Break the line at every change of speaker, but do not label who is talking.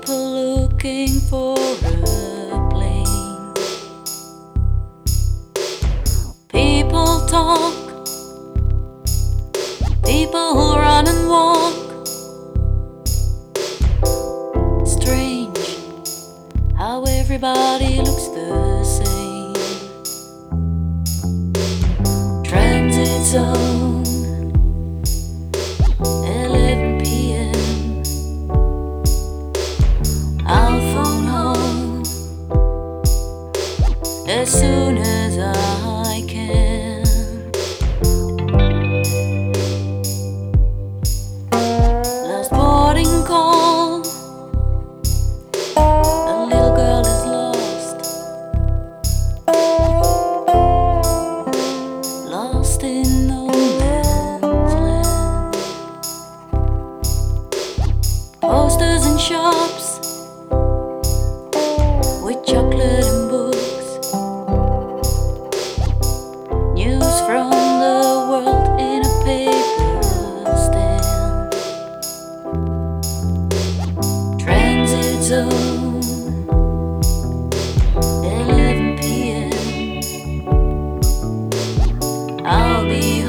people looking for a plane. People talk, people who run and walk. Strange how everybody looks the as soon as I can. Last boarding call. A little girl is lost. Lost in no man's land. Posters and shops. zone. 11 p.m. I'll be.